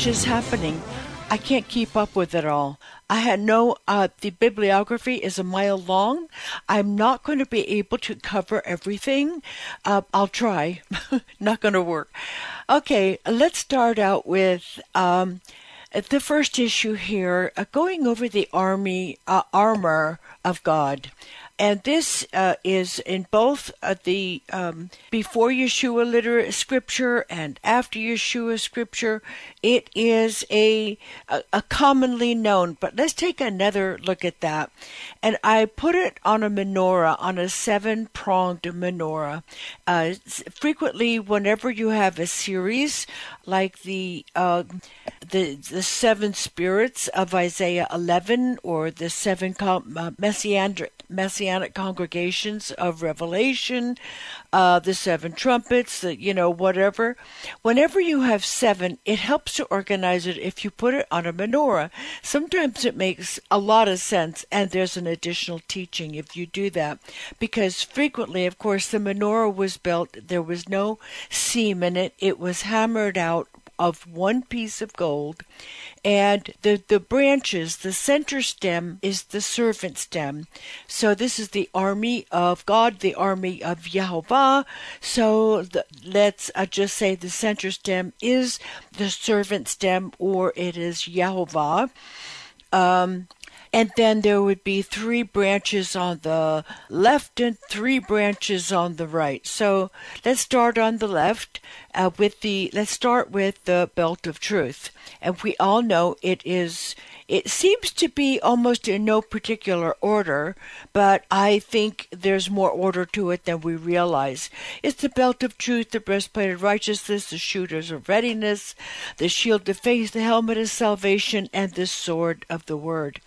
much is happening. I can't keep up with it all. I had no, uh, the bibliography is a mile long. I'm not going to be able to cover everything. Uh, I'll try. not going to work. Okay, let's start out with um, the first issue here, uh, going over the army uh, armor of God. And this uh, is in both uh, the um, before Yeshua literate scripture and after Yeshua scripture. It is a, a, a commonly known, but let's take another look at that. And I put it on a menorah, on a seven pronged menorah. Uh, frequently, whenever you have a series like the uh, the the seven spirits of Isaiah 11 or the seven uh, messianic messianic congregations of Revelation, uh, the seven trumpets, the, you know, whatever. Whenever you have seven, it helps to organize it if you put it on a menorah. Sometimes it makes a lot of sense, and there's an additional teaching if you do that. Because frequently, of course, the menorah was built, there was no seam in it, it was hammered out of one piece of gold, and the the branches, the center stem is the servant stem. So this is the army of God, the army of Yahweh. So the, let's uh, just say the center stem is the servant stem, or it is Yahweh. Um, and then there would be three branches on the left and three branches on the right. So let's start on the left uh, with the let's start with the belt of truth, and we all know it is. It seems to be almost in no particular order, but I think there's more order to it than we realize. It's the belt of truth, the breastplate of righteousness, the shooters of readiness, the shield of faith, the helmet of salvation, and the sword of the word.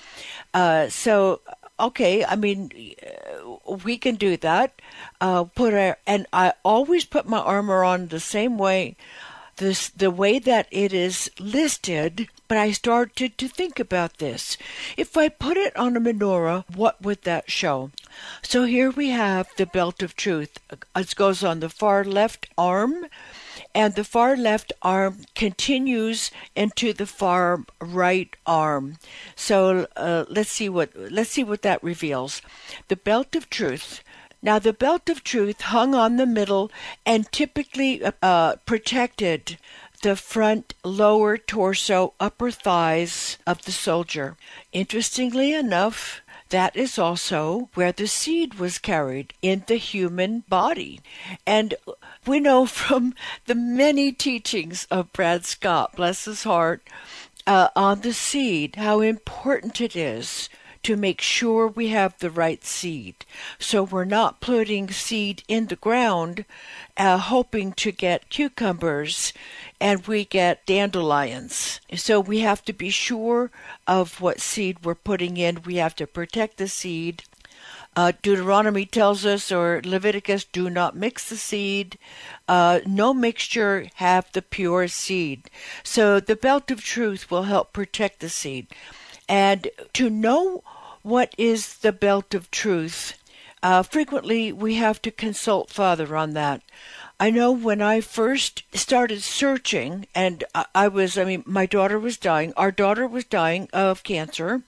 Uh, so okay, I mean, uh, we can do that. Uh, put our, and I always put my armor on the same way, this the way that it is listed. But I started to think about this. If I put it on a menorah, what would that show? So here we have the belt of truth. It goes on the far left arm and the far left arm continues into the far right arm. So uh, let's see what let's see what that reveals. The belt of truth. Now the belt of truth hung on the middle and typically uh, protected the front, lower torso, upper thighs of the soldier. Interestingly enough, that is also where the seed was carried in the human body. And we know from the many teachings of Brad Scott, bless his heart, uh, on the seed, how important it is to make sure we have the right seed. So we're not putting seed in the ground uh, hoping to get cucumbers and we get dandelions. So we have to be sure of what seed we're putting in. We have to protect the seed. Uh, Deuteronomy tells us, or Leviticus, do not mix the seed. Uh, no mixture, have the pure seed. So the belt of truth will help protect the seed. And to know what is the belt of truth, uh, frequently we have to consult Father on that. I know when I first started searching, and I, was, I mean, my daughter was dying. Our daughter was dying of cancer.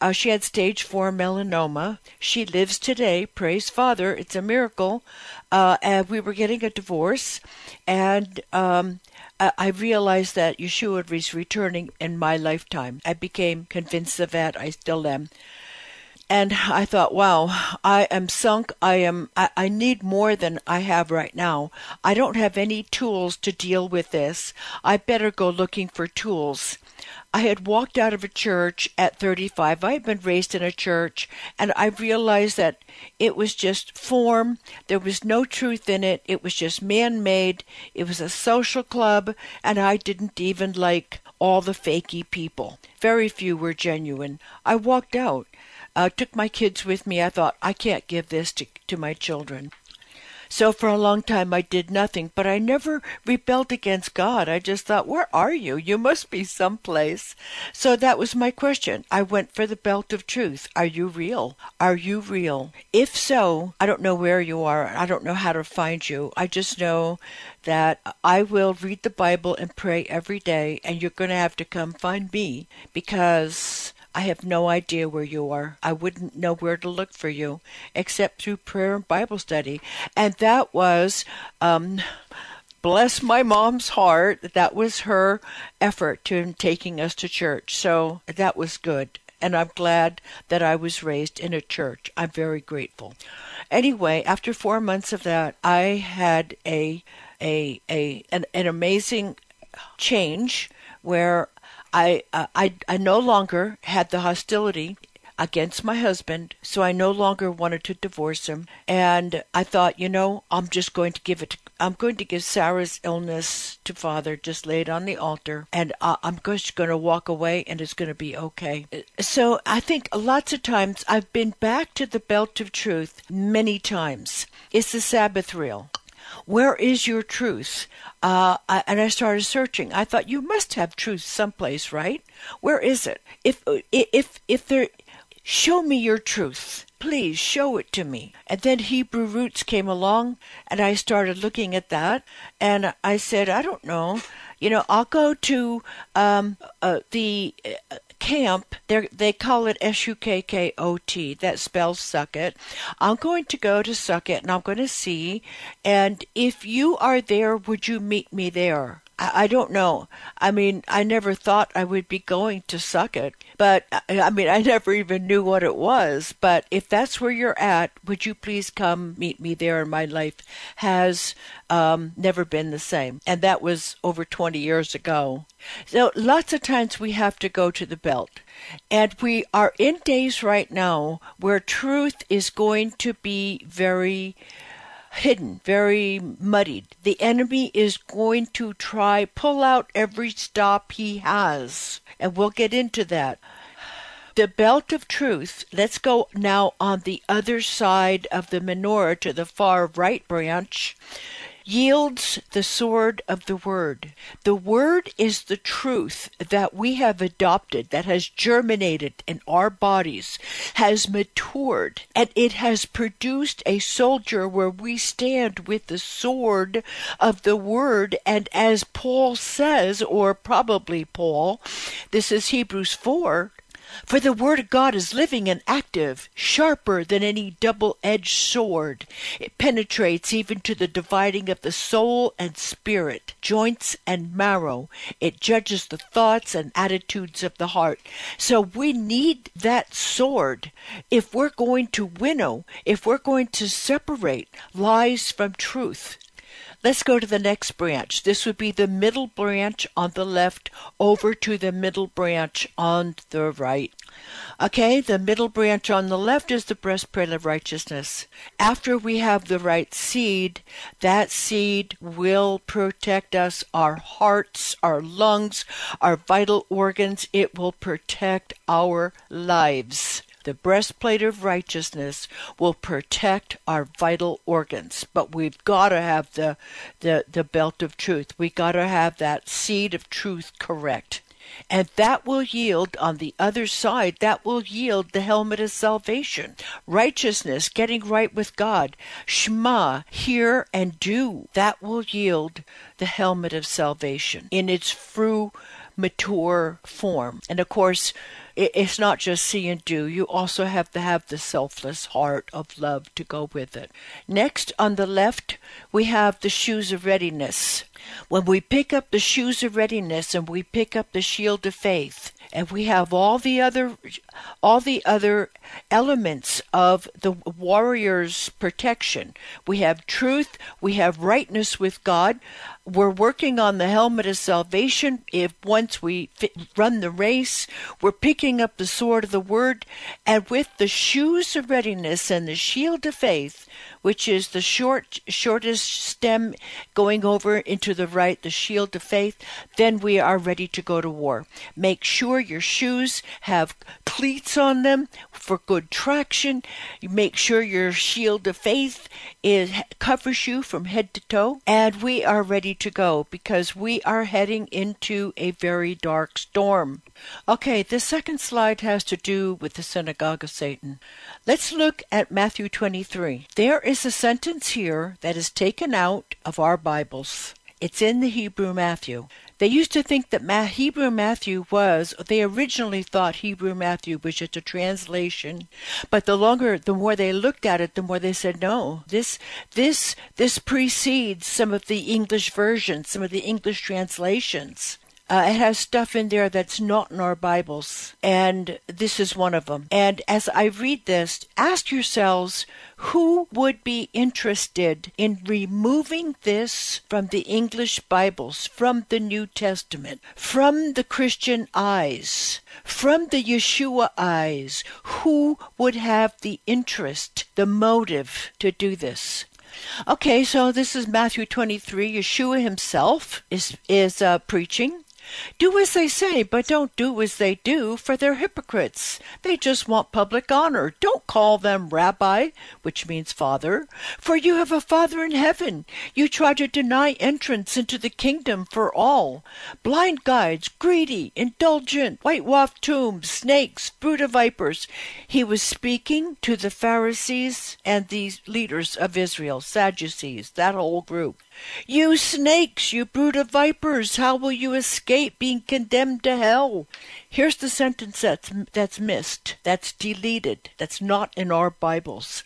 Uh, she had stage four melanoma. She lives today. Praise Father. It's a miracle. Uh, and we were getting a divorce, and um, I realized that Yeshua was returning in my lifetime. I became convinced of that. I still am and I thought, wow, I am sunk. I am, I, I, need more than I have right now. I don't have any tools to deal with this. I better go looking for tools. I had walked out of a church at 35. I had been raised in a church, and I realized that it was just form. There was no truth in it. It was just man made. It was a social club, and I didn't even like all the fakey people. Very few were genuine. I walked out. Uh, took my kids with me. I thought, I can't give this to, to my children. So for a long time I did nothing, but I never rebelled against God. I just thought, where are you? You must be someplace. So that was my question. I went for the belt of truth. Are you real? Are you real? If so, I don't know where you are. I don't know how to find you. I just know that I will read the Bible and pray every day, and you're going to have to come find me because I have no idea where you are. I wouldn't know where to look for you except through prayer and Bible study. And that was, um, bless my mom's heart, that was her effort to taking us to church. So that was good. And I'm glad that I was raised in a church. I'm very grateful. Anyway, after four months of that, I had a a a an, an amazing change where I, uh, I, I no longer had the hostility against my husband, so I no longer wanted to divorce him. And I thought, you know, I'm just going to give it. To, I'm going to give Sarah's illness to Father, just lay it on the altar, and uh, I'm just going to walk away, and it's going to be okay. So I think lots of times I've been back to the belt of truth many times. It's the Sabbath reel. Where is your truth? Uh, and I started searching. I thought you must have truth someplace, right? Where is it? If if if there, show me your truth. Please show it to me. And then Hebrew roots came along, and I started looking at that, and I said, I don't know. You know, I'll go to um, uh, the uh, camp. They call it S U K K O T. That spells Sukkot. I'm going to go to Sukkot and I'm going to see. And if you are there, would you meet me there? I, don't know. I mean, I never thought I would be going to Sukkot, but I mean, I never even knew what it was. But if that's where you're at, would you please come meet me there? And my life has um, never been the same, and that was over 20 years ago. So lots of times we have to go to the belt. And we are in days right now where truth is going to be very hidden, very muddied. The enemy is going to try pull out every stop he has, and we'll get into that. The belt of truth, let's go now on the other side of the menorah to the far right branch yields the sword of the Word. The Word is the truth that we have adopted, that has germinated in our bodies, has matured, and it has produced a soldier where we stand with the sword of the Word. And as Paul says, or probably Paul, this is Hebrews 4, for the Word of God is living and active, sharper than any double edged sword. It penetrates even to the dividing of the soul and spirit, joints and marrow. It judges the thoughts and attitudes of the heart. So we need that sword if we're going to winnow, if we're going to separate lies from truth. Let's go to the next branch. This would be the middle branch on the left over to the middle branch on the right. Okay, the middle branch on the left is the breastplate of righteousness. After we have the right seed, that seed will protect us, our hearts, our lungs, our vital organs. It will protect our lives. The breastplate of righteousness will protect our vital organs, but we've got to have the, the, the belt of truth. We've got to have that seed of truth correct. And that will yield on the other side, that will yield the helmet of salvation, righteousness, getting right with God, Shema, hear and do. That will yield the helmet of salvation in its true, mature form. And of course, it's not just see and do. You also have to have the selfless heart of love to go with it. Next, on the left, we have the shoes of readiness. When we pick up the shoes of readiness and we pick up the shield of faith, and we have all the other all the other elements of the warrior's protection. We have truth, we have rightness with God. We're working on the helmet of salvation. If once we fit, run the race, we're picking up the sword of the word, and with the shoes of readiness and the shield of faith, which is the short shortest stem going over into the right, the shield of faith, then we are ready to go to war. Make sure your shoes have cleats on them for good traction. Make sure your shield of faith is covers you from head to toe, and we are ready to go because we are heading into a very dark storm. Okay, the second slide has to do with the synagogue of Satan. Let's look at Matthew 23. There is a sentence here that is taken out of our Bibles. It's in the Hebrew Matthew. They used to think that Hebrew Matthew was, they originally thought Hebrew Matthew was just a translation, but the longer, the more they looked at it, the more they said, no, this, this, this precedes some of the English versions, some of the English translations. Uh, it has stuff in there that's not in our Bibles, and this is one of them. And as I read this, ask yourselves who would be interested in removing this from the English Bibles, from the New Testament, from the Christian eyes, from the Yeshua eyes? Who would have the interest, the motive to do this? Okay, so this is Matthew 23. Yeshua himself is is uh, preaching. Do as they say, but don't do as they do, for they're hypocrites. They just want public honor. Don't call them rabbi, which means father, for you have a father in heaven. You try to deny entrance into the kingdom for all. Blind guides, greedy, indulgent, whitewashed tombs, snakes, brood of vipers. He was speaking to the Pharisees and the leaders of Israel, Sadducees, that whole group. You snakes, you brood of vipers, how will you escape being condemned to hell? Here's the sentence that's, that's missed, that's deleted, that's not in our Bibles.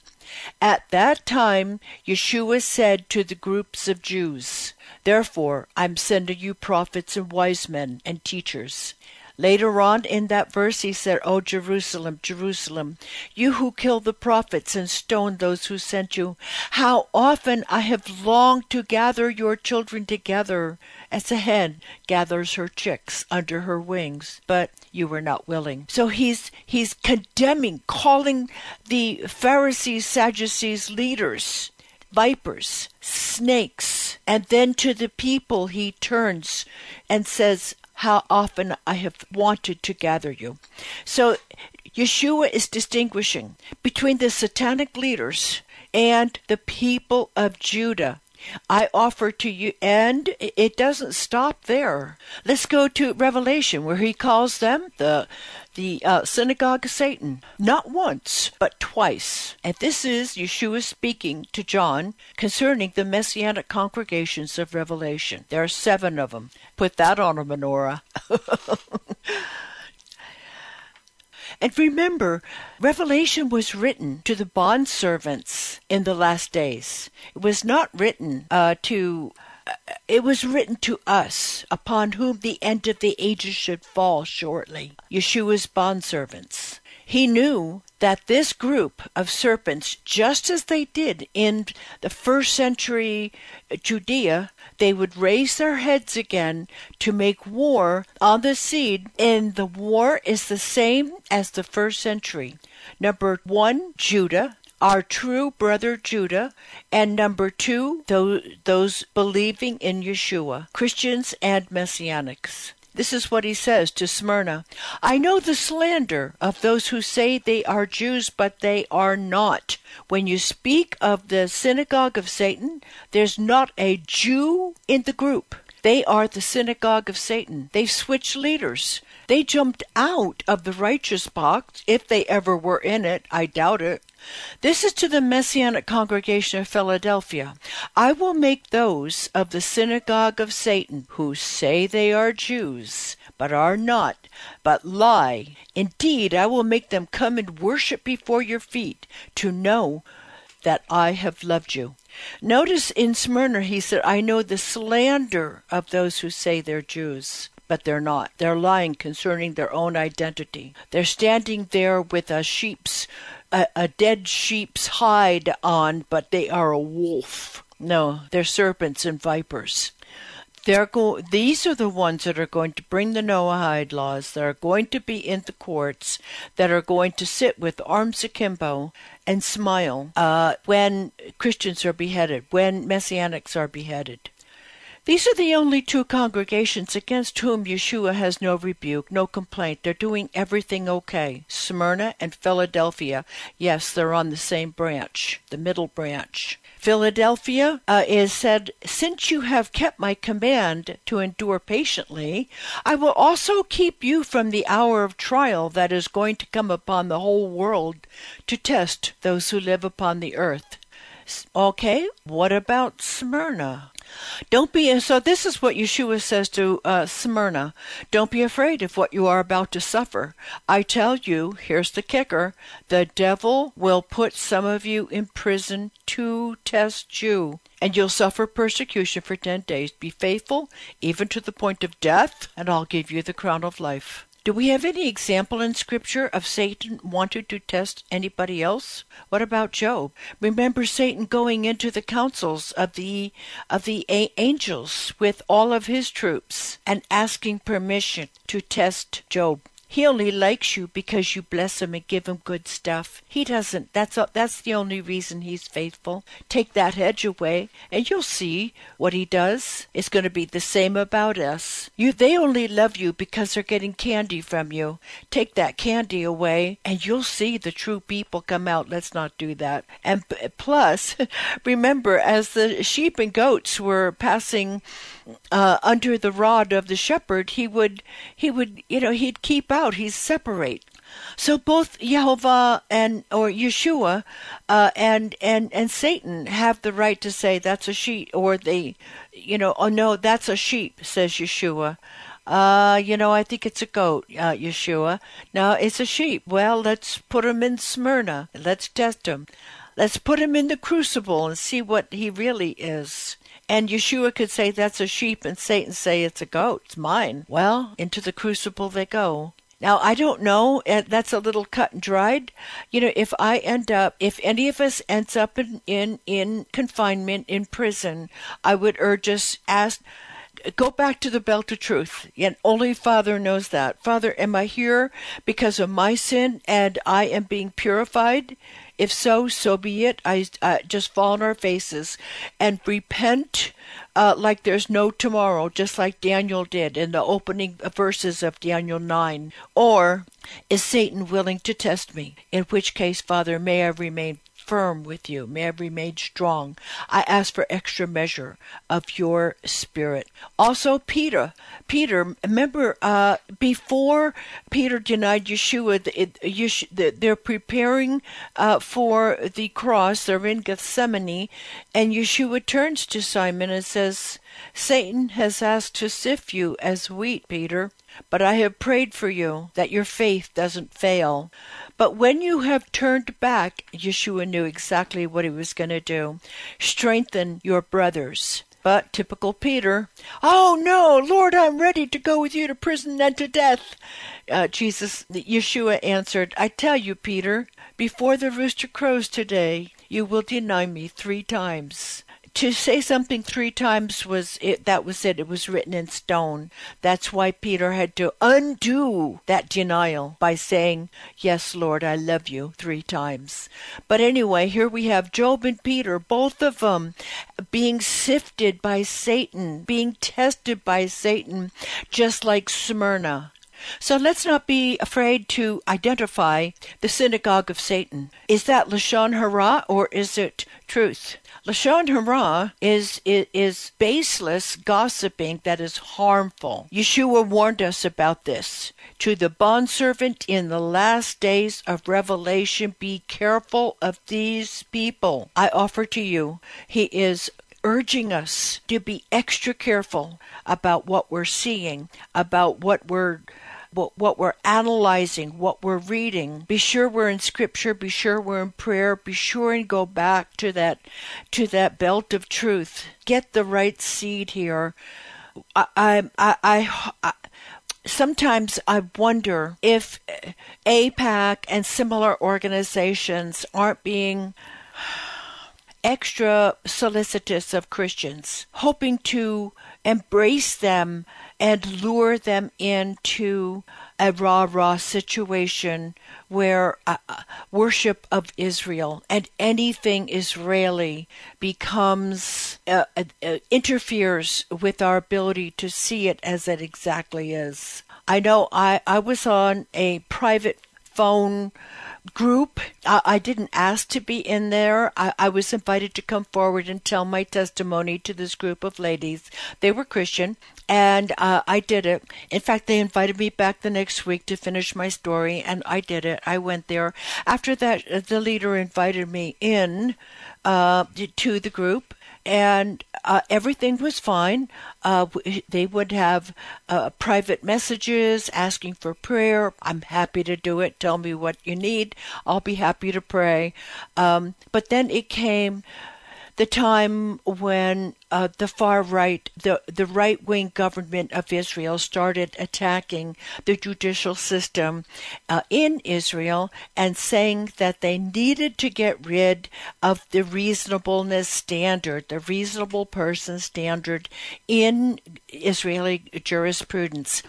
At that time, Yeshua said to the groups of Jews, Therefore, I'm sending you prophets and wise men and teachers. Later on in that verse, he said, O Jerusalem, Jerusalem, you who kill the prophets and stone those who sent you, how often I have longed to gather your children together as a hen gathers her chicks under her wings, but you were not willing. So he's he's condemning, calling the Pharisees, Sadducees leaders vipers, snakes, and then to the people he turns and says, how often I have wanted to gather you. So Yeshua is distinguishing between the satanic leaders and the people of Judah. I offer to you, and it doesn't stop there. Let's go to Revelation, where he calls them the the uh, synagogue of Satan, not once, but twice. And this is Yeshua speaking to John concerning the messianic congregations of Revelation. There are seven of them. Put that on a menorah. And remember, Revelation was written to the bondservants in the last days. It was not written uh, to it was written to us, upon whom the end of the ages should fall shortly, Yeshua's bondservants. He knew that this group of serpents, just as they did in the first century Judea, they would raise their heads again to make war on the seed, and the war is the same as the first century. Number one, Judah, our true brother Judah, and number two, those, those believing in Yeshua, Christians and Messianics. This is what he says to Smyrna I know the slander of those who say they are Jews, but they are not. When you speak of the synagogue of Satan, there's not a Jew in the group. They are the synagogue of Satan. They've switched leaders. They jumped out of the righteous box, if they ever were in it. I doubt it. This is to the Messianic congregation of Philadelphia. I will make those of the synagogue of Satan who say they are Jews, but are not, but lie. Indeed, I will make them come and worship before your feet to know that I have loved you. Notice in Smyrna, he said, I know the slander of those who say they're Jews but they're not. They're lying concerning their own identity. They're standing there with a sheep's a, a dead sheep's hide on, but they are a wolf. No, they're serpents and vipers. They're go- these are the ones that are going to bring the Noahide laws, that are going to be in the courts, that are going to sit with arms akimbo and smile uh, when Christians are beheaded, when Messianics are beheaded. These are the only two congregations against whom Yeshua has no rebuke, no complaint. They're doing everything okay. Smyrna and Philadelphia, yes, they're on the same branch, the middle branch. Philadelphia uh, is said, Since you have kept my command to endure patiently, I will also keep you from the hour of trial that is going to come upon the whole world to test those who live upon the earth. Okay, what about Smyrna? Don't be so. This is what Yeshua says to uh, Smyrna. Don't be afraid of what you are about to suffer. I tell you, here's the kicker: the devil will put some of you in prison to test you, and you'll suffer persecution for ten days. Be faithful, even to the point of death, and I'll give you the crown of life. Do we have any example in Scripture of Satan wanting to test anybody else? What about Job? Remember Satan going into the councils of the of the angels with all of his troops and asking permission to test Job. He only likes you because you bless him and give him good stuff. He doesn't. That's that's the only reason he's faithful. Take that edge away, and you'll see what he does. It's going to be the same about us. You, they only love you because they're getting candy from you. Take that candy away, and you'll see the true people come out. Let's not do that. And plus, remember, as the sheep and goats were passing uh, under the rod of the shepherd, he would he would you know he'd keep out, he'd separate. So both Jehovah and or Yeshua uh, and and and Satan have the right to say that's a sheep, or they, you know, oh no, that's a sheep, says Yeshua. Uh, you know, I think it's a goat, uh, Yeshua. No, it's a sheep. Well, let's put him in Smyrna. Let's test him. Let's put him in the crucible and see what he really is. And Yeshua could say that's a sheep and Satan say it's a goat. It's mine. Well, into the crucible they go. Now, I don't know, that's a little cut and dried. You know, if I end up, if any of us ends up in, in, in confinement, in prison, I would urge us, ask, go back to the belt of truth. And only Father knows that. Father, am I here because of my sin and I am being purified? If so, so be it. I uh, just fall on our faces and repent uh, like there's no tomorrow, just like Daniel did in the opening verses of Daniel 9. Or is Satan willing to test me? In which case, Father, may I remain firm with you. May I remain strong. I ask for extra measure of your spirit. Also, Peter. Peter, remember, uh, before Peter denied Yeshua, it, Yeshua they're preparing uh, for the cross. They're in Gethsemane, and Yeshua turns to Simon and says, Satan has asked to sift you as wheat, Peter, but I have prayed for you that your faith doesn't fail. But when you have turned back, Yeshua knew exactly what he was going to do. Strengthen your brothers. But typical Peter, oh no, Lord, I'm ready to go with you to prison and to death. Uh, Jesus, Yeshua answered, I tell you, Peter, before the rooster crows today, you will deny me three times to say something three times was it that was it it was written in stone. That's why peter had to undo that denial by saying yes lord i love you three times. But anyway here we have job and peter both of them being sifted by satan being tested by satan just like smyrna so let's not be afraid to identify the synagogue of Satan. Is that Lashon Hara or is it truth? Lashon Hara is, is, is baseless gossiping that is harmful. Yeshua warned us about this. To the bondservant in the last days of Revelation, be careful of these people. I offer to you, he is urging us to be extra careful about what we're seeing, about what we're what, what we're analyzing, what we're reading. Be sure we're in scripture, be sure we're in prayer, be sure and go back to that to that belt of truth. Get the right seed here. I I I, I sometimes I wonder if AIPAC and similar organizations aren't being extra solicitous of Christians, hoping to embrace them and lure them into a rah rah situation where uh, uh, worship of Israel and anything Israeli becomes uh, uh, uh, interferes with our ability to see it as it exactly is. I know I, I was on a private phone group. I, I, didn't ask to be in there. I, I, was invited to come forward and tell my testimony to this group of ladies. They were Christian, and uh, I did it. In fact, they invited me back the next week to finish my story, and I did it. I went there. After that, uh, the leader invited me in uh, to the group, and uh, everything was fine. Uh, they would have uh, private messages asking for prayer. I'm happy to do it. Tell me what you need. I'll be happy to pray. Um, but then it came the time when uh, the far right, the, the right wing government of Israel started attacking the judicial system uh, in Israel and saying that they needed to get rid of the reasonableness standard, the reasonable person standard in Israeli jurisprudence.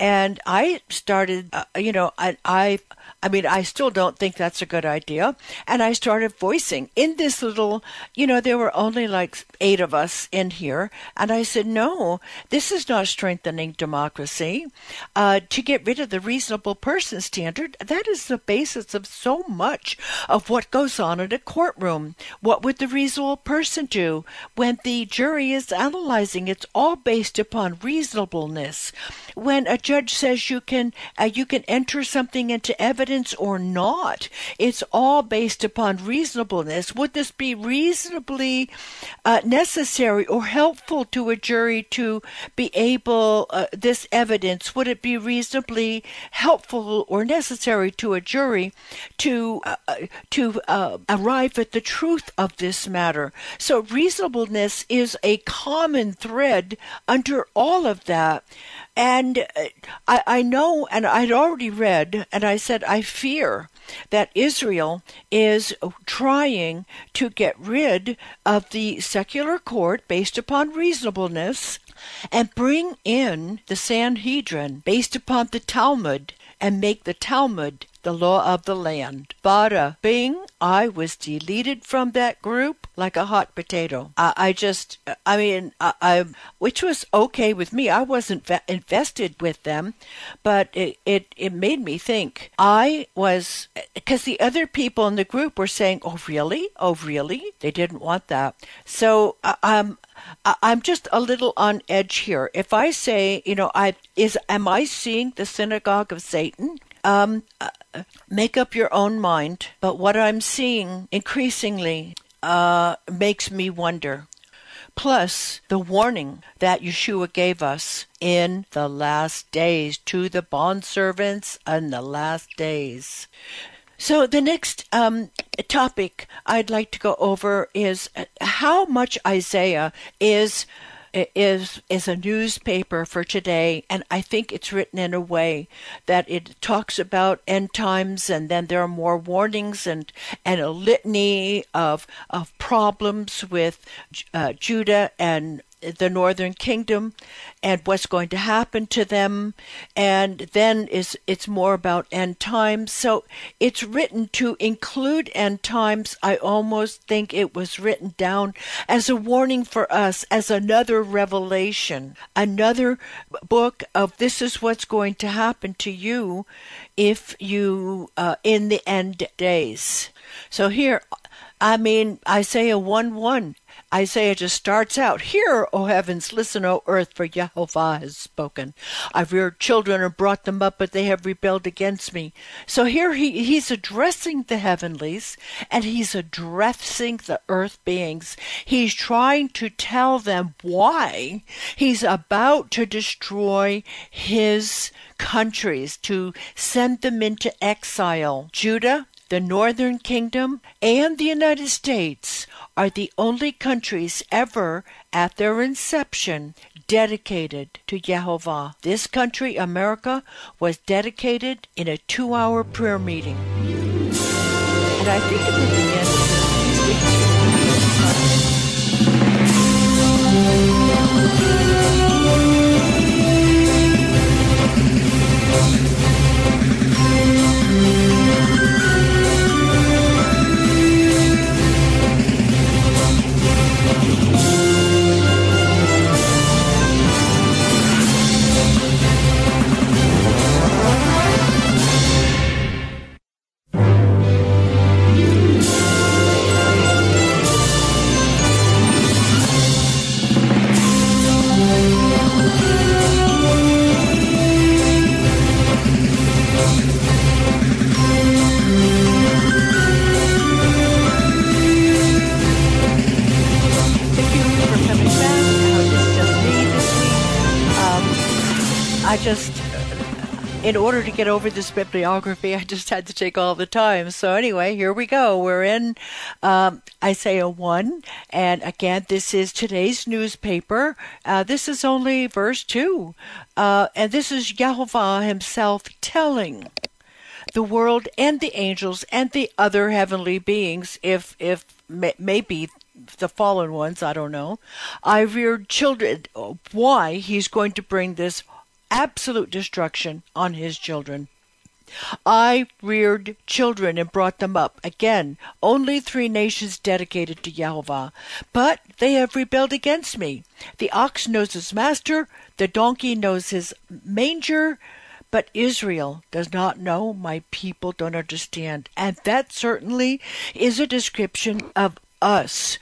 And I started, uh, you know, I, I I mean, I still don't think that's a good idea. And I started voicing in this little, you know, there were only like eight of us in here. And I said, no, this is not strengthening democracy. Uh, to get rid of the reasonable person standard, that is the basis of so much of what goes on in a courtroom. What would the reasonable person do when the jury is analyzing? It's all based upon reasonableness. When a judge says you can, uh, you can enter something into evidence evidence or not. It's all based upon reasonableness. Would this be reasonably uh, necessary or helpful to a jury to be able, uh, this evidence, would it be reasonably helpful or necessary to a jury to, uh, uh to uh, arrive at the truth of this matter? So reasonableness is a common thread under all of that. And uh, I, I know, and I'd already read, and I said, I fear that Israel is trying to get rid of the secular court based upon reasonableness and bring in the Sanhedrin based upon the Talmud and make the Talmud the law of the land. Bada bing, I was deleted from that group like a hot potato. I, I just, I mean, I, I, which was okay with me. I wasn't ve- invested with them, but it, it, it made me think. I was, because the other people in the group were saying, oh, really? Oh, really? They didn't want that. So, um, I'm just a little on edge here. If I say, you know, I is am I seeing the synagogue of Satan? Um, uh, make up your own mind. But what I'm seeing increasingly uh, makes me wonder. Plus, the warning that Yeshua gave us in the last days to the bondservants in the last days. So, the next um, topic I'd like to go over is how much Isaiah is is is a newspaper for today, and I think it's written in a way that it talks about end times, and then there are more warnings and and a litany of of problems with uh, Judah and the northern kingdom and what's going to happen to them. And then is it's more about end times. So it's written to include end times. I almost think it was written down as a warning for us as another revelation another book of this is what's going to happen to you if you uh, in the end days. So here I mean, Isaiah 1 1 Isaiah just starts out, Hear, O heavens, listen, O earth, for Jehovah has spoken. I've reared children and brought them up, but they have rebelled against me. So here he, he's addressing the heavenlies and he's addressing the earth beings. He's trying to tell them why he's about to destroy his countries, to send them into exile. Judah, the Northern Kingdom, and the United States are the only countries ever at their inception dedicated to Jehovah. This country, America, was dedicated in a two hour prayer meeting. And I think it would begin. Order to get over this bibliography, I just had to take all the time. So anyway, here we go. We're in um, Isaiah 1. And again, this is today's newspaper. Uh, this is only verse 2. Uh, and this is Yahovah himself telling the world and the angels and the other heavenly beings, if, if may, maybe the fallen ones, I don't know. I reared children. Why he's going to bring this absolute destruction on his children. I reared children and brought them up. Again, only three nations dedicated to Yahweh. But they have rebelled against me. The ox knows his master, the donkey knows his manger, but Israel does not know, my people don't understand. And that certainly is a description of us.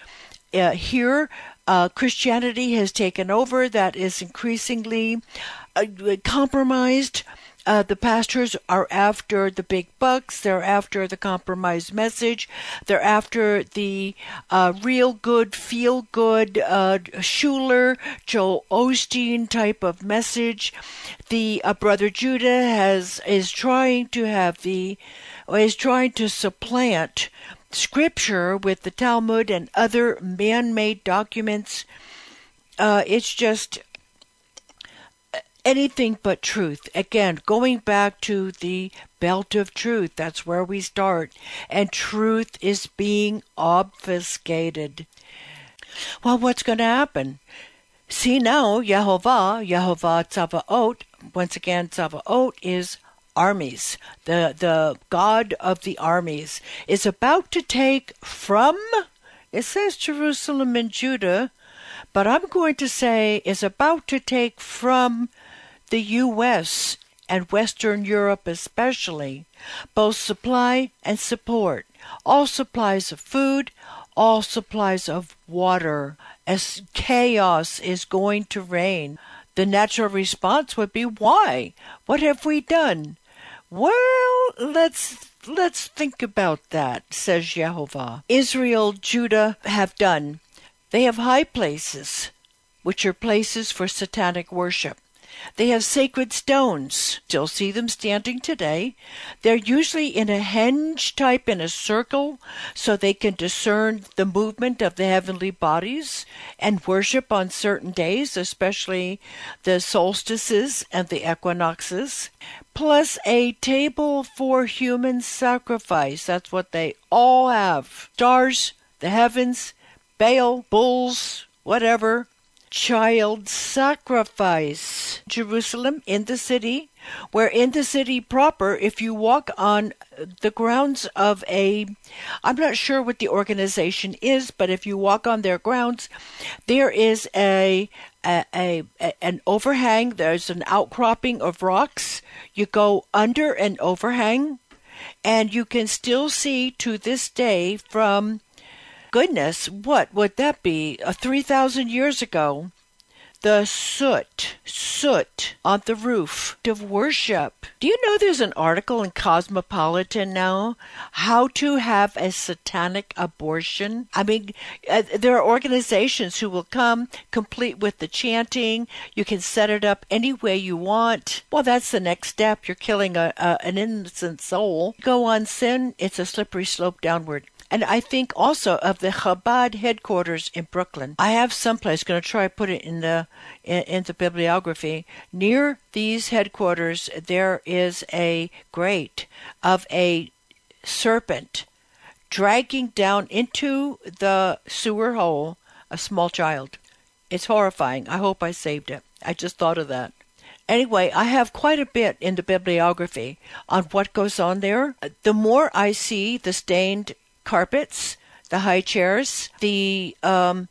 Uh, here, uh, Christianity has taken over, that is increasingly uh, compromised. Uh, the pastors are after the big bucks. They're after the compromise message. They're after the uh, real good, feel good uh, Schuller, Joel Osteen type of message. The uh, brother Judah has is trying to have the is trying to supplant scripture with the Talmud and other man-made documents. Uh, it's just anything but truth. Again, going back to the belt of truth, that's where we start. And truth is being obfuscated. Well, what's going to happen? See now, Yehovah, Yehovah Tzavaot, once again, Tzavaot is armies. The, the God of the armies is about to take from, it says Jerusalem and Judah, but I'm going to say is about to take from the U.S. and Western Europe especially, both supply and support, all supplies of food, all supplies of water, as chaos is going to reign. The natural response would be why? What have we done? Well, let's let's think about that, says Jehovah. Israel, Judah have done. They have high places, which are places for satanic worship. They have sacred stones. Still see them standing today. They're usually in a henge type in a circle so they can discern the movement of the heavenly bodies and worship on certain days, especially the solstices and the equinoxes. Plus a table for human sacrifice. That's what they all have. Stars, the heavens, Baal, bulls, whatever child sacrifice. Jerusalem in the city, where in the city proper, if you walk on the grounds of a, I'm not sure what the organization is, but if you walk on their grounds, there is a, a, a, an overhang. There's an outcropping of rocks. You go under an overhang, and you can still see to this day from goodness, what would that be? Uh, 3,000 years ago. The soot, soot on the roof of worship. Do you know there's an article in Cosmopolitan now? How to have a satanic abortion? I mean, uh, there are organizations who will come complete with the chanting. You can set it up any way you want. Well, that's the next step. You're killing a, a an innocent soul. Go on sin, it's a slippery slope downward. And I think also of the Chabad headquarters in Brooklyn. I have someplace going to try to put it in the in, in the bibliography. Near these headquarters, there is a grate of a serpent dragging down into the sewer hole a small child. It's horrifying. I hope I saved it. I just thought of that. Anyway, I have quite a bit in the bibliography on what goes on there. The more I see the stained carpets, the high chairs, the um,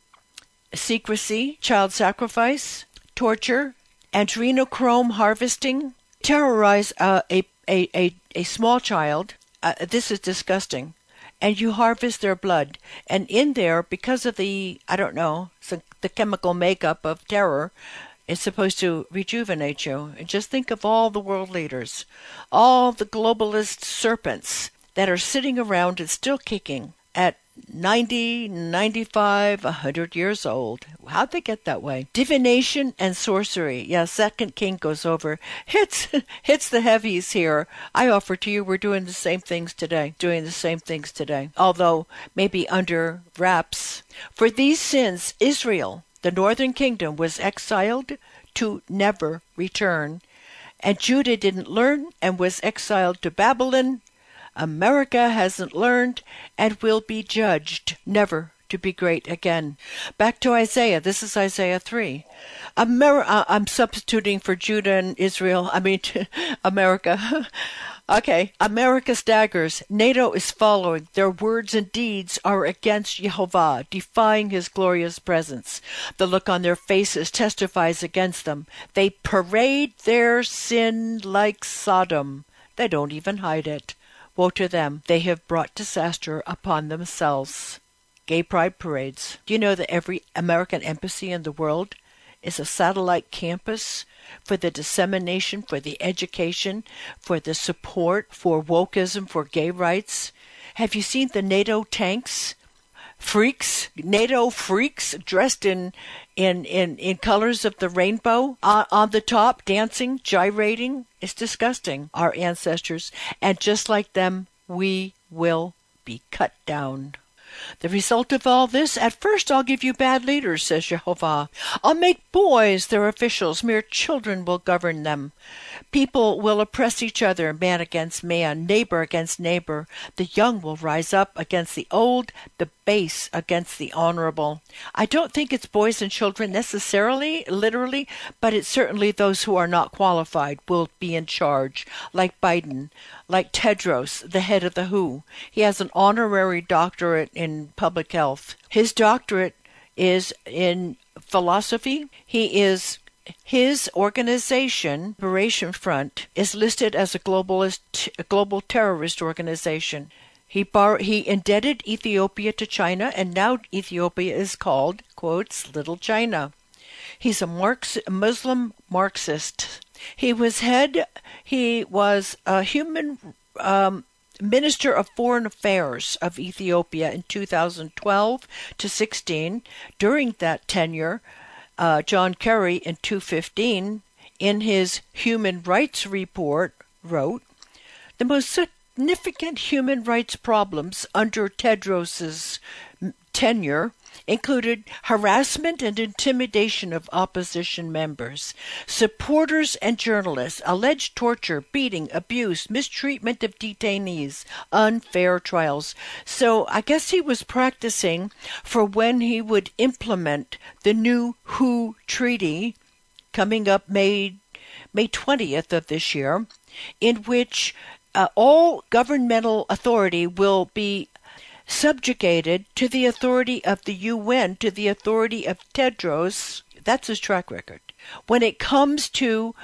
secrecy, child sacrifice, torture, adrenochrome harvesting, terrorize uh, a, a, a, a small child. Uh, this is disgusting. And you harvest their blood. And in there, because of the, I don't know, the chemical makeup of terror, it's supposed to rejuvenate you. And just think of all the world leaders, all the globalist serpents that are sitting around and still kicking at 90, 95, 100 years old. How'd they get that way? Divination and sorcery. Yeah, second king goes over. Hits, hits the heavies here. I offer to you, we're doing the same things today. Doing the same things today. Although maybe under wraps. For these sins, Israel, the northern kingdom, was exiled to never return. And Judah didn't learn and was exiled to Babylon America hasn't learned and will be judged never to be great again. Back to Isaiah. This is Isaiah 3. Amer- uh, I'm substituting for Judah and Israel. I mean, America. okay. America staggers. NATO is following. Their words and deeds are against Jehovah, defying his glorious presence. The look on their faces testifies against them. They parade their sin like Sodom. They don't even hide it. Woe to them! They have brought disaster upon themselves. Gay pride parades. Do you know that every American embassy in the world is a satellite campus for the dissemination, for the education, for the support, for wokeism, for gay rights? Have you seen the NATO tanks? Freaks, NATO freaks dressed in in in, in colors of the rainbow on the top, dancing, gyrating. It's disgusting. Our ancestors, and just like them, we will be cut down. The result of all this, at first I'll give you bad leaders, says Jehovah. I'll make boys their officials, mere children will govern them. People will oppress each other, man against man, neighbor against neighbor. The young will rise up against the old, the base against the honorable. I don't think it's boys and children necessarily, literally, but it's certainly those who are not qualified will be in charge, like Biden, like Tedros, the head of the WHO. He has an honorary doctorate in public health. His doctorate is in philosophy. He is his organization, Liberation Front, is listed as a globalist, a global terrorist organization. He bar- he indebted Ethiopia to China, and now Ethiopia is called quotes Little China. He's a Marx, Muslim Marxist. He was head. He was a human um, Minister of Foreign Affairs of Ethiopia in 2012 to 16. During that tenure, uh, John Kerry in 215 in his Human Rights Report wrote, the most significant human rights problems under Tedros's tenure included harassment and intimidation of opposition members, supporters and journalists, alleged torture, beating, abuse, mistreatment of detainees, unfair trials. So I guess he was practicing for when he would implement the new WHO treaty coming up May May 20th of this year, in which uh, all governmental authority will be subjugated to the authority of the UN, to the authority of Tedros. That's his track record. When it comes to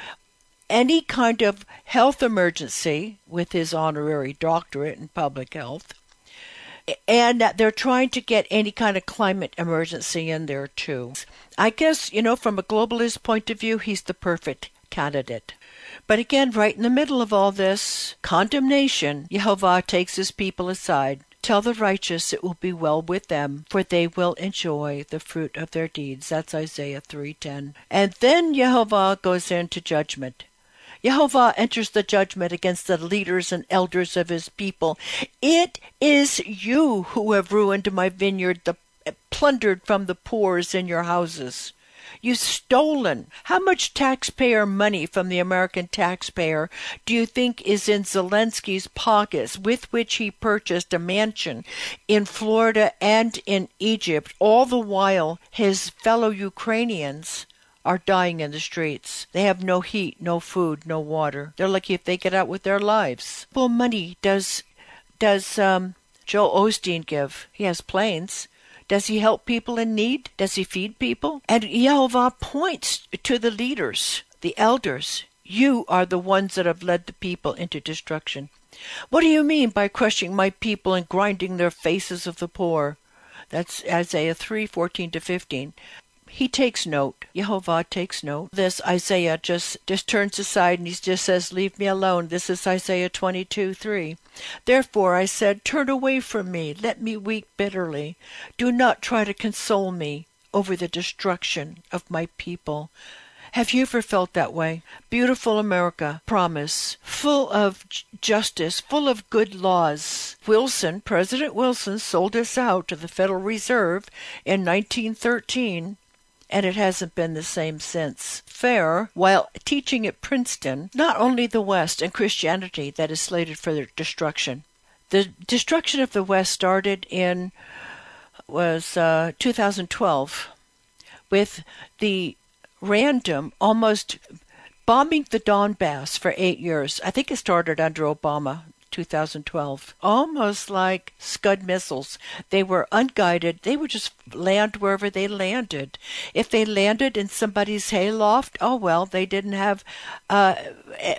any kind of health emergency with his honorary doctorate in public health, and they're trying to get any kind of climate emergency in there too. I guess, you know, from a globalist point of view, he's the perfect candidate. But again, right in the middle of all this condemnation, Jehovah takes his people aside Tell the righteous it will be well with them, for they will enjoy the fruit of their deeds. That's Isaiah 3:10. And then Jehovah goes into judgment. Jehovah enters the judgment against the leaders and elders of his people. It is you who have ruined my vineyard, the eh, plundered from the poors in your houses. You've stolen. How much taxpayer money from the American taxpayer do you think is in Zelensky's pockets with which he purchased a mansion in Florida and in Egypt, all the while his fellow Ukrainians are dying in the streets. They have no heat, no food, no water. They're lucky if they get out with their lives. Well, money does does um, Joel Osteen give? He has planes. Does he help people in need? Does he feed people? And Jehovah points to the leaders, the elders. You are the ones that have led the people into destruction. What do you mean by crushing my people and grinding their faces of the poor? That's Isaiah 3 14 to 15. He takes note. Jehovah takes note. This Isaiah just just turns aside and he just says, "Leave me alone." This is Isaiah 22, 3. Therefore I said, "Turn away from me, let me weep bitterly. Do not try to console me over the destruction of my people." Have you ever felt that way? Beautiful America, promise, full of justice, full of good laws. Wilson, President Wilson, sold us out to the Federal Reserve in 1913 and it hasn't been the same since. Fair, while teaching at Princeton, not only the West and Christianity that is slated for their destruction. The destruction of the West started in was uh, 2012 with the random, almost bombing the Donbass for eight years. I think it started under Obama. 2012. Almost like Scud missiles. They were unguided. They would just land wherever they landed. If they landed in somebody's hayloft, oh well, they didn't have uh,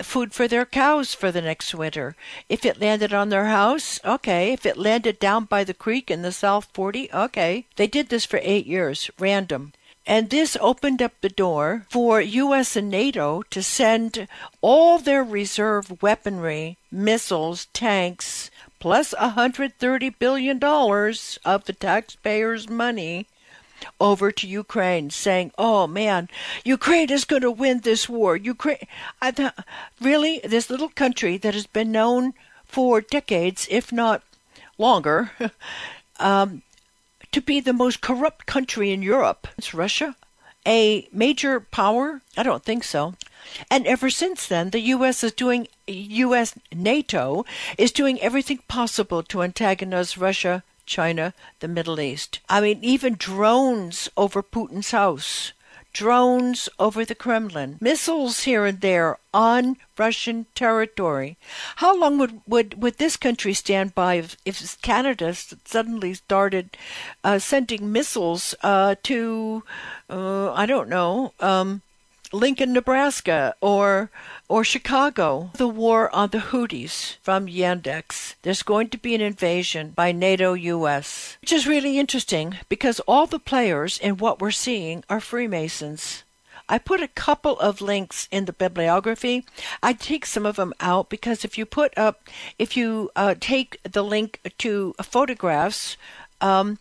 food for their cows for the next winter. If it landed on their house, okay. If it landed down by the creek in the South 40, okay. They did this for eight years, random. And this opened up the door for US and NATO to send all their reserve weaponry, missiles, tanks, plus $130 billion of the taxpayers' money over to Ukraine, saying, "Oh man, Ukraine is going to win this war." Ukraine, I th- really, this little country that has been known for decades, if not longer, um, to be the most corrupt country in Europe. It's Russia. A major power? I don't think so. And ever since then, the U.S. is doing, U.S. NATO is doing everything possible to antagonize Russia, China, the Middle East. I mean, even drones over Putin's house drones over the Kremlin, missiles here and there on Russian territory. How long would, would, would this country stand by if, if Canada suddenly started uh, sending missiles uh, to, uh, I don't know, um, Lincoln, Nebraska, or or Chicago, the war on the Houthis from Yandex. There's going to be an invasion by NATO US, which is really interesting because all the players in what we're seeing are Freemasons. I put a couple of links in the bibliography. I take some of them out because if you put up, if you uh, take the link to photographs, um,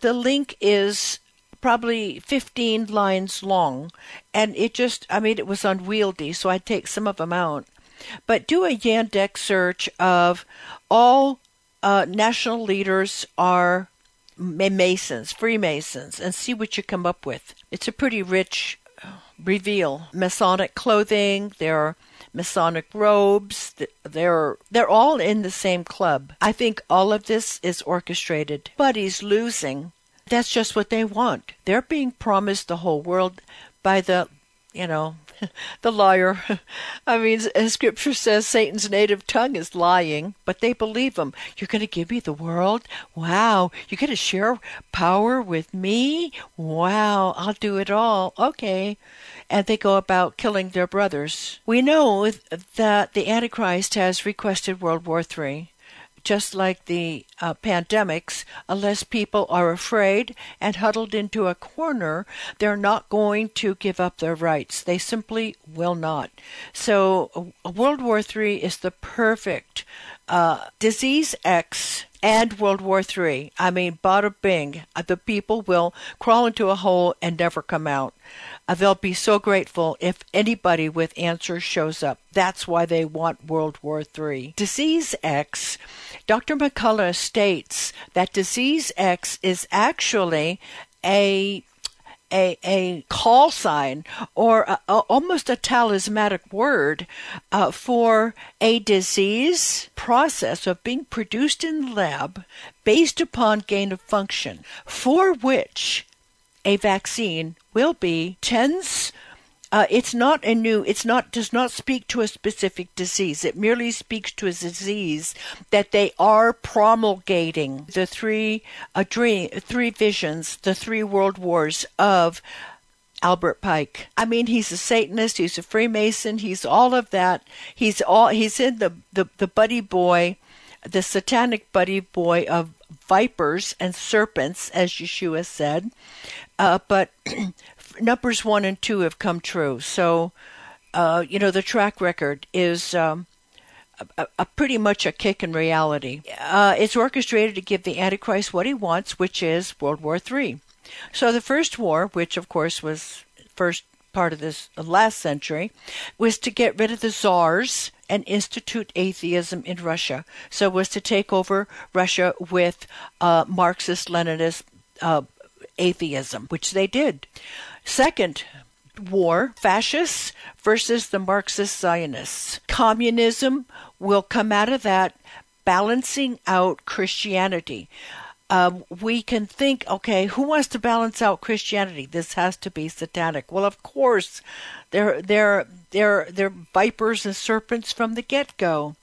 the link is probably 15 lines long, and it just, I mean, it was unwieldy, so I'd take some of them out. But do a Yandex search of all uh, national leaders are Masons, Freemasons, and see what you come up with. It's a pretty rich uh, reveal. Masonic clothing, there are Masonic robes. They're they're all in the same club. I think all of this is orchestrated. But he's losing that's just what they want. They're being promised the whole world by the, you know, the liar. I mean, as uh, scripture says, Satan's native tongue is lying, but they believe him. You're going to give me the world? Wow. You're going to share power with me? Wow. I'll do it all. Okay. And they go about killing their brothers. We know that the Antichrist has requested World War III just like the uh, pandemics, unless people are afraid and huddled into a corner, they're not going to give up their rights. They simply will not. So, uh, World War III is the perfect uh, disease X and World War III. I mean, bada bing, uh, the people will crawl into a hole and never come out. Uh, they'll be so grateful if anybody with answers shows up. That's why they want World War III. Disease X, Dr. McCullough states that Disease X is actually a a, a call sign or a, a, almost a talismanic word uh, for a disease process of being produced in the lab based upon gain of function, for which a vaccine will be tens uh, it's not a new it's not does not speak to a specific disease it merely speaks to a disease that they are promulgating the three uh, dream, three visions the three world wars of Albert Pike. I mean, he's a Satanist. He's a Freemason. He's all of that. He's all. He's in the the, the buddy boy, the satanic buddy boy of vipers and serpents, as Yeshua said. Uh, but numbers one and two have come true. So, uh, you know, the track record is. Um, a, a, pretty much a kick in reality. Uh, it's orchestrated to give the Antichrist what he wants, which is World War III. So the first war, which of course was first part of this last century, was to get rid of the czars and institute atheism in Russia. So was to take over Russia with uh, Marxist Leninist uh, atheism, which they did. Second war, fascists versus the Marxist Zionists. Communism will come out of that balancing out Christianity. Um, we can think, okay, who wants to balance out Christianity? This has to be satanic. Well, of course, they're they're they're they're vipers and serpents from the get go.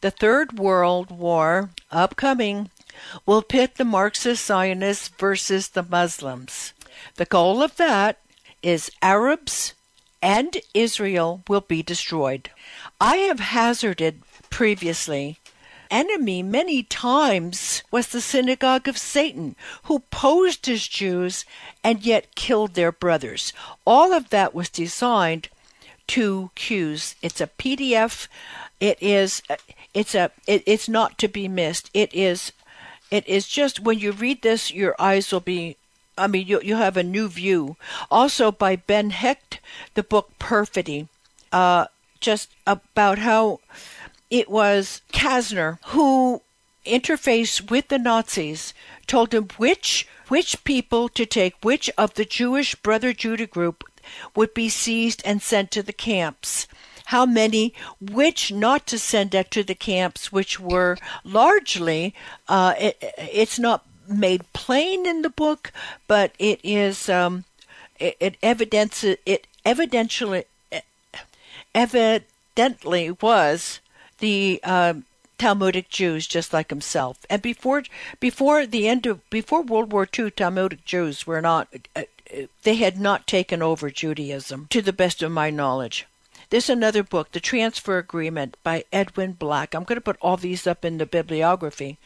The Third World War, upcoming, will pit the Marxist Zionists versus the Muslims. The goal of that is Arabs and Israel will be destroyed. I have hazarded previously enemy many times was the synagogue of Satan, who posed as Jews and yet killed their brothers. All of that was designed to cues. It's a PDF. It is. Uh, it's a. It, it's not to be missed. It is. It is just when you read this, your eyes will be. I mean, you you have a new view. Also by Ben Hecht, the book Perfidy, uh, just about how it was Kastner who interfaced with the Nazis, told him which which people to take which of the Jewish Brother Judah group would be seized and sent to the camps. How many, which not to send out to the camps, which were largely, uh, it, it's not made plain in the book, but it is, um, it, it evidences, it evidentially, evidently was the uh, Talmudic Jews just like himself. And before before the end of before World War II, Talmudic Jews were not uh, they had not taken over Judaism to the best of my knowledge. There's another book, The Transfer Agreement by Edwin Black. I'm going to put all these up in the bibliography.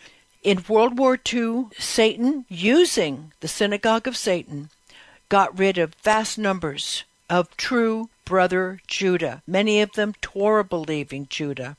In World War II, Satan, using the synagogue of Satan, got rid of vast numbers of true brother Judah, many of them Torah believing Judah.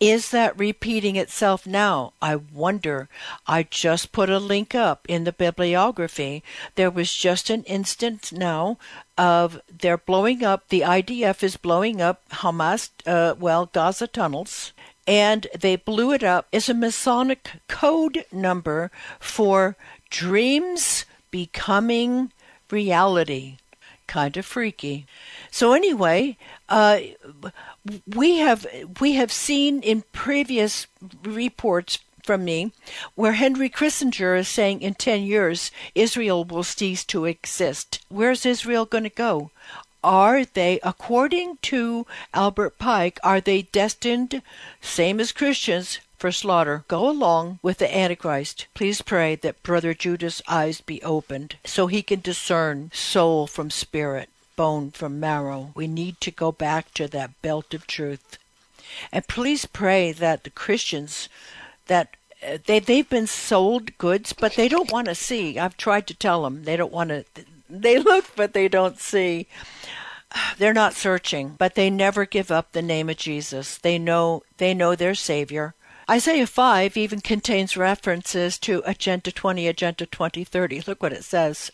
Is that repeating itself now? I wonder. I just put a link up in the bibliography. There was just an instance now of they're blowing up, the IDF is blowing up Hamas, uh, well, Gaza tunnels, and they blew it up as a Masonic code number for dreams becoming reality. Kind of freaky. So anyway, uh, we have we have seen in previous reports from me where Henry Kissinger is saying in 10 years Israel will cease to exist. Where's Israel going to go? Are they, according to Albert Pike, are they destined, same as Christians, for slaughter? Go along with the Antichrist. Please pray that Brother Judah's eyes be opened so he can discern soul from spirit bone from marrow. We need to go back to that belt of truth. And please pray that the Christians that uh, they they've been sold goods, but they don't want to see. I've tried to tell them they don't want to. They look, but they don't see. They're not searching, but they never give up the name of Jesus. They know they know their Savior. Isaiah 5 even contains references to Agenda 20, Agenda 2030. Look what it says.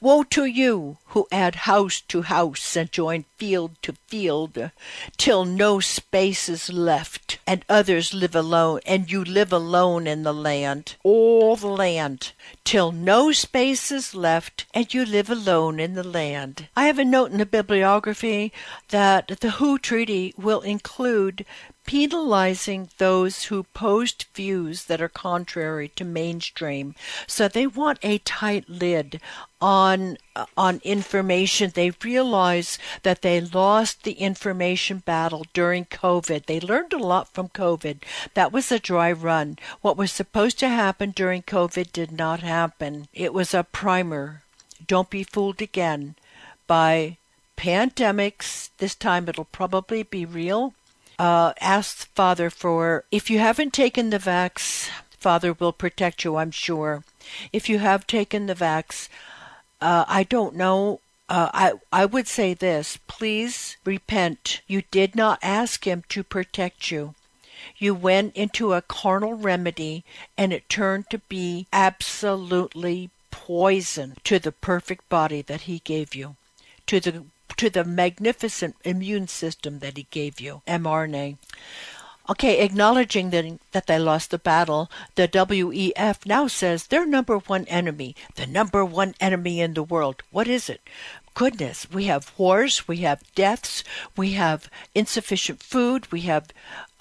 Woe to you who add house to house and join field to field, till no space is left, and others live alone, and you live alone in the land, all the land, till no space is left, and you live alone in the land. I have a note in the bibliography that the WHO Treaty will include penalizing those who post views that are contrary to mainstream. So they want a tight lid on uh, on information. They realize that they lost the information battle during COVID. They learned a lot from COVID. That was a dry run. What was supposed to happen during COVID did not happen. It was a primer. Don't be fooled again by pandemics. This time it'll probably be real uh, asked Father for if you haven't taken the vax Father will protect you, I'm sure. If you have taken the vax, uh, I don't know. Uh, I I would say this: please repent. You did not ask Him to protect you. You went into a carnal remedy, and it turned to be absolutely poison to the perfect body that He gave you, to the to the magnificent immune system that He gave you, mRNA. Okay, acknowledging that, that they lost the battle, the WEF now says their number one enemy, the number one enemy in the world. What is it? Goodness, we have wars, we have deaths, we have insufficient food, we have,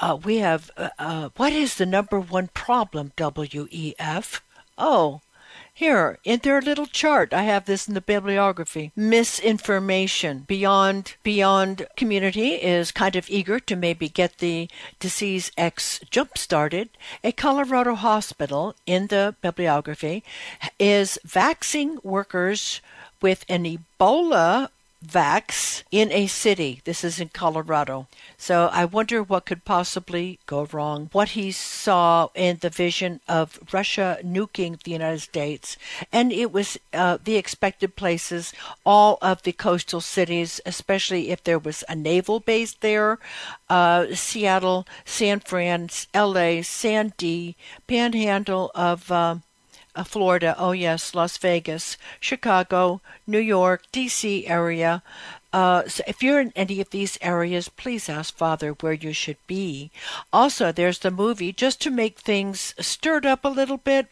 uh, we have, uh, uh, what is the number one problem, WEF? Oh, here, in their little chart, I have this in the bibliography. Misinformation beyond beyond community is kind of eager to maybe get the disease X jump started. A Colorado hospital in the bibliography is vaccinating workers with an Ebola vax in a city. This is in Colorado. So I wonder what could possibly go wrong. What he saw in the vision of Russia nuking the United States, and it was uh, the expected places, all of the coastal cities, especially if there was a naval base there, uh, Seattle, San Fran, L.A., Sandy, Panhandle of. Uh, Florida, oh yes, Las Vegas, Chicago, New York, D.C. area. Uh, so if you're in any of these areas, please ask Father where you should be. Also, there's the movie just to make things stirred up a little bit.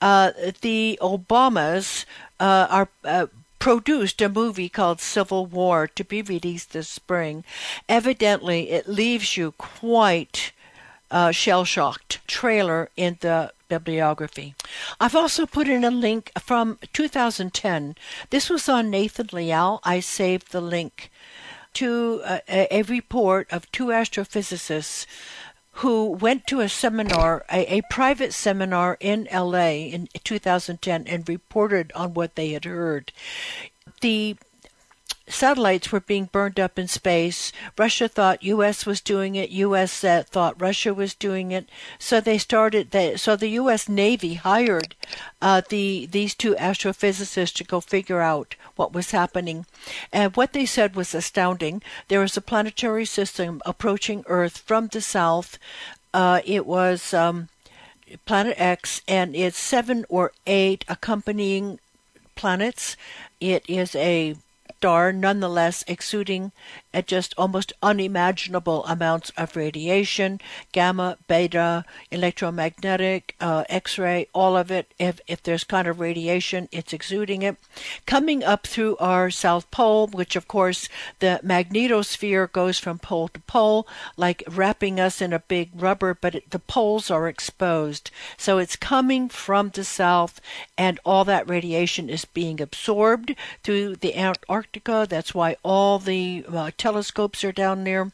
Uh, the Obamas uh, are uh, produced a movie called Civil War to be released this spring. Evidently, it leaves you quite uh, shell shocked. Trailer in the bibliography. I've also put in a link from 2010. This was on Nathan Leal. I saved the link to uh, a, a report of two astrophysicists who went to a seminar, a, a, private seminar in LA in 2010, and reported on what they had heard. The satellites were being burned up in space. Russia thought U.S. was doing it. U.S. Uh, thought Russia was doing it. So they started. So the U.S. Navy hired uh, the these two astrophysicists to go figure out what was happening. And what they said was astounding. There was a planetary system approaching Earth from the south. Uh, it was. Um, Planet X, and it's seven or eight accompanying planets. It is a star nonetheless exuding at just almost unimaginable amounts of radiation, gamma, beta, electromagnetic, uh, X-ray, all of it. If if there's kind of radiation, it's exuding it, coming up through our south pole, which of course the magnetosphere goes from pole to pole, like wrapping us in a big rubber, but it, the poles are exposed, so it's coming from the south, and all that radiation is being absorbed through the Antarctica. That's why all the uh, telescopes are down there.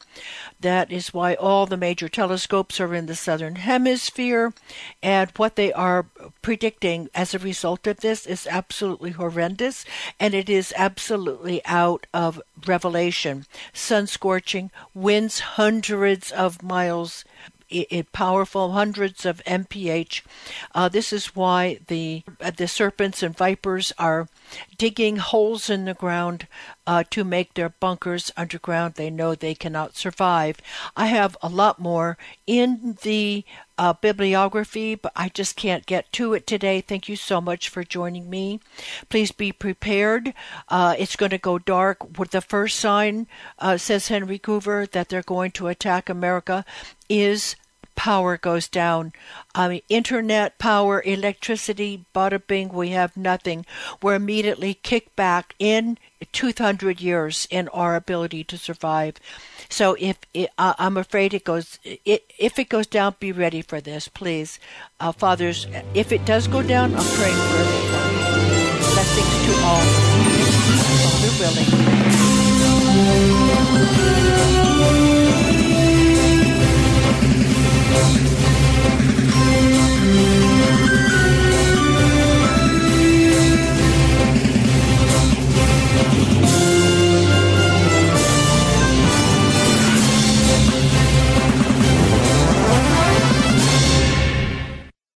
That is why all the major telescopes are in the southern hemisphere. And what they are predicting as a result of this is absolutely horrendous. And it is absolutely out of revelation. Sun scorching, winds hundreds of miles it, powerful, hundreds of mph. Uh, this is why the uh, the serpents and vipers are digging holes in the ground uh, to make their bunkers underground. They know they cannot survive. I have a lot more in the uh, bibliography, but I just can't get to it today. Thank you so much for joining me. Please be prepared. Uh, it's going to go dark. With the first sign, uh, says Henry Gruver, that they're going to attack America is power goes down. I mean, internet power, electricity, bada bing, we have nothing. We're immediately kicked back in 200 years in our ability to survive. So if it, uh, I'm afraid it goes, it, if it goes down, be ready for this, please. Uh, fathers, if it does go down, I'm praying for everyone. Blessings to all. Father willing. Thanks.